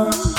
amor.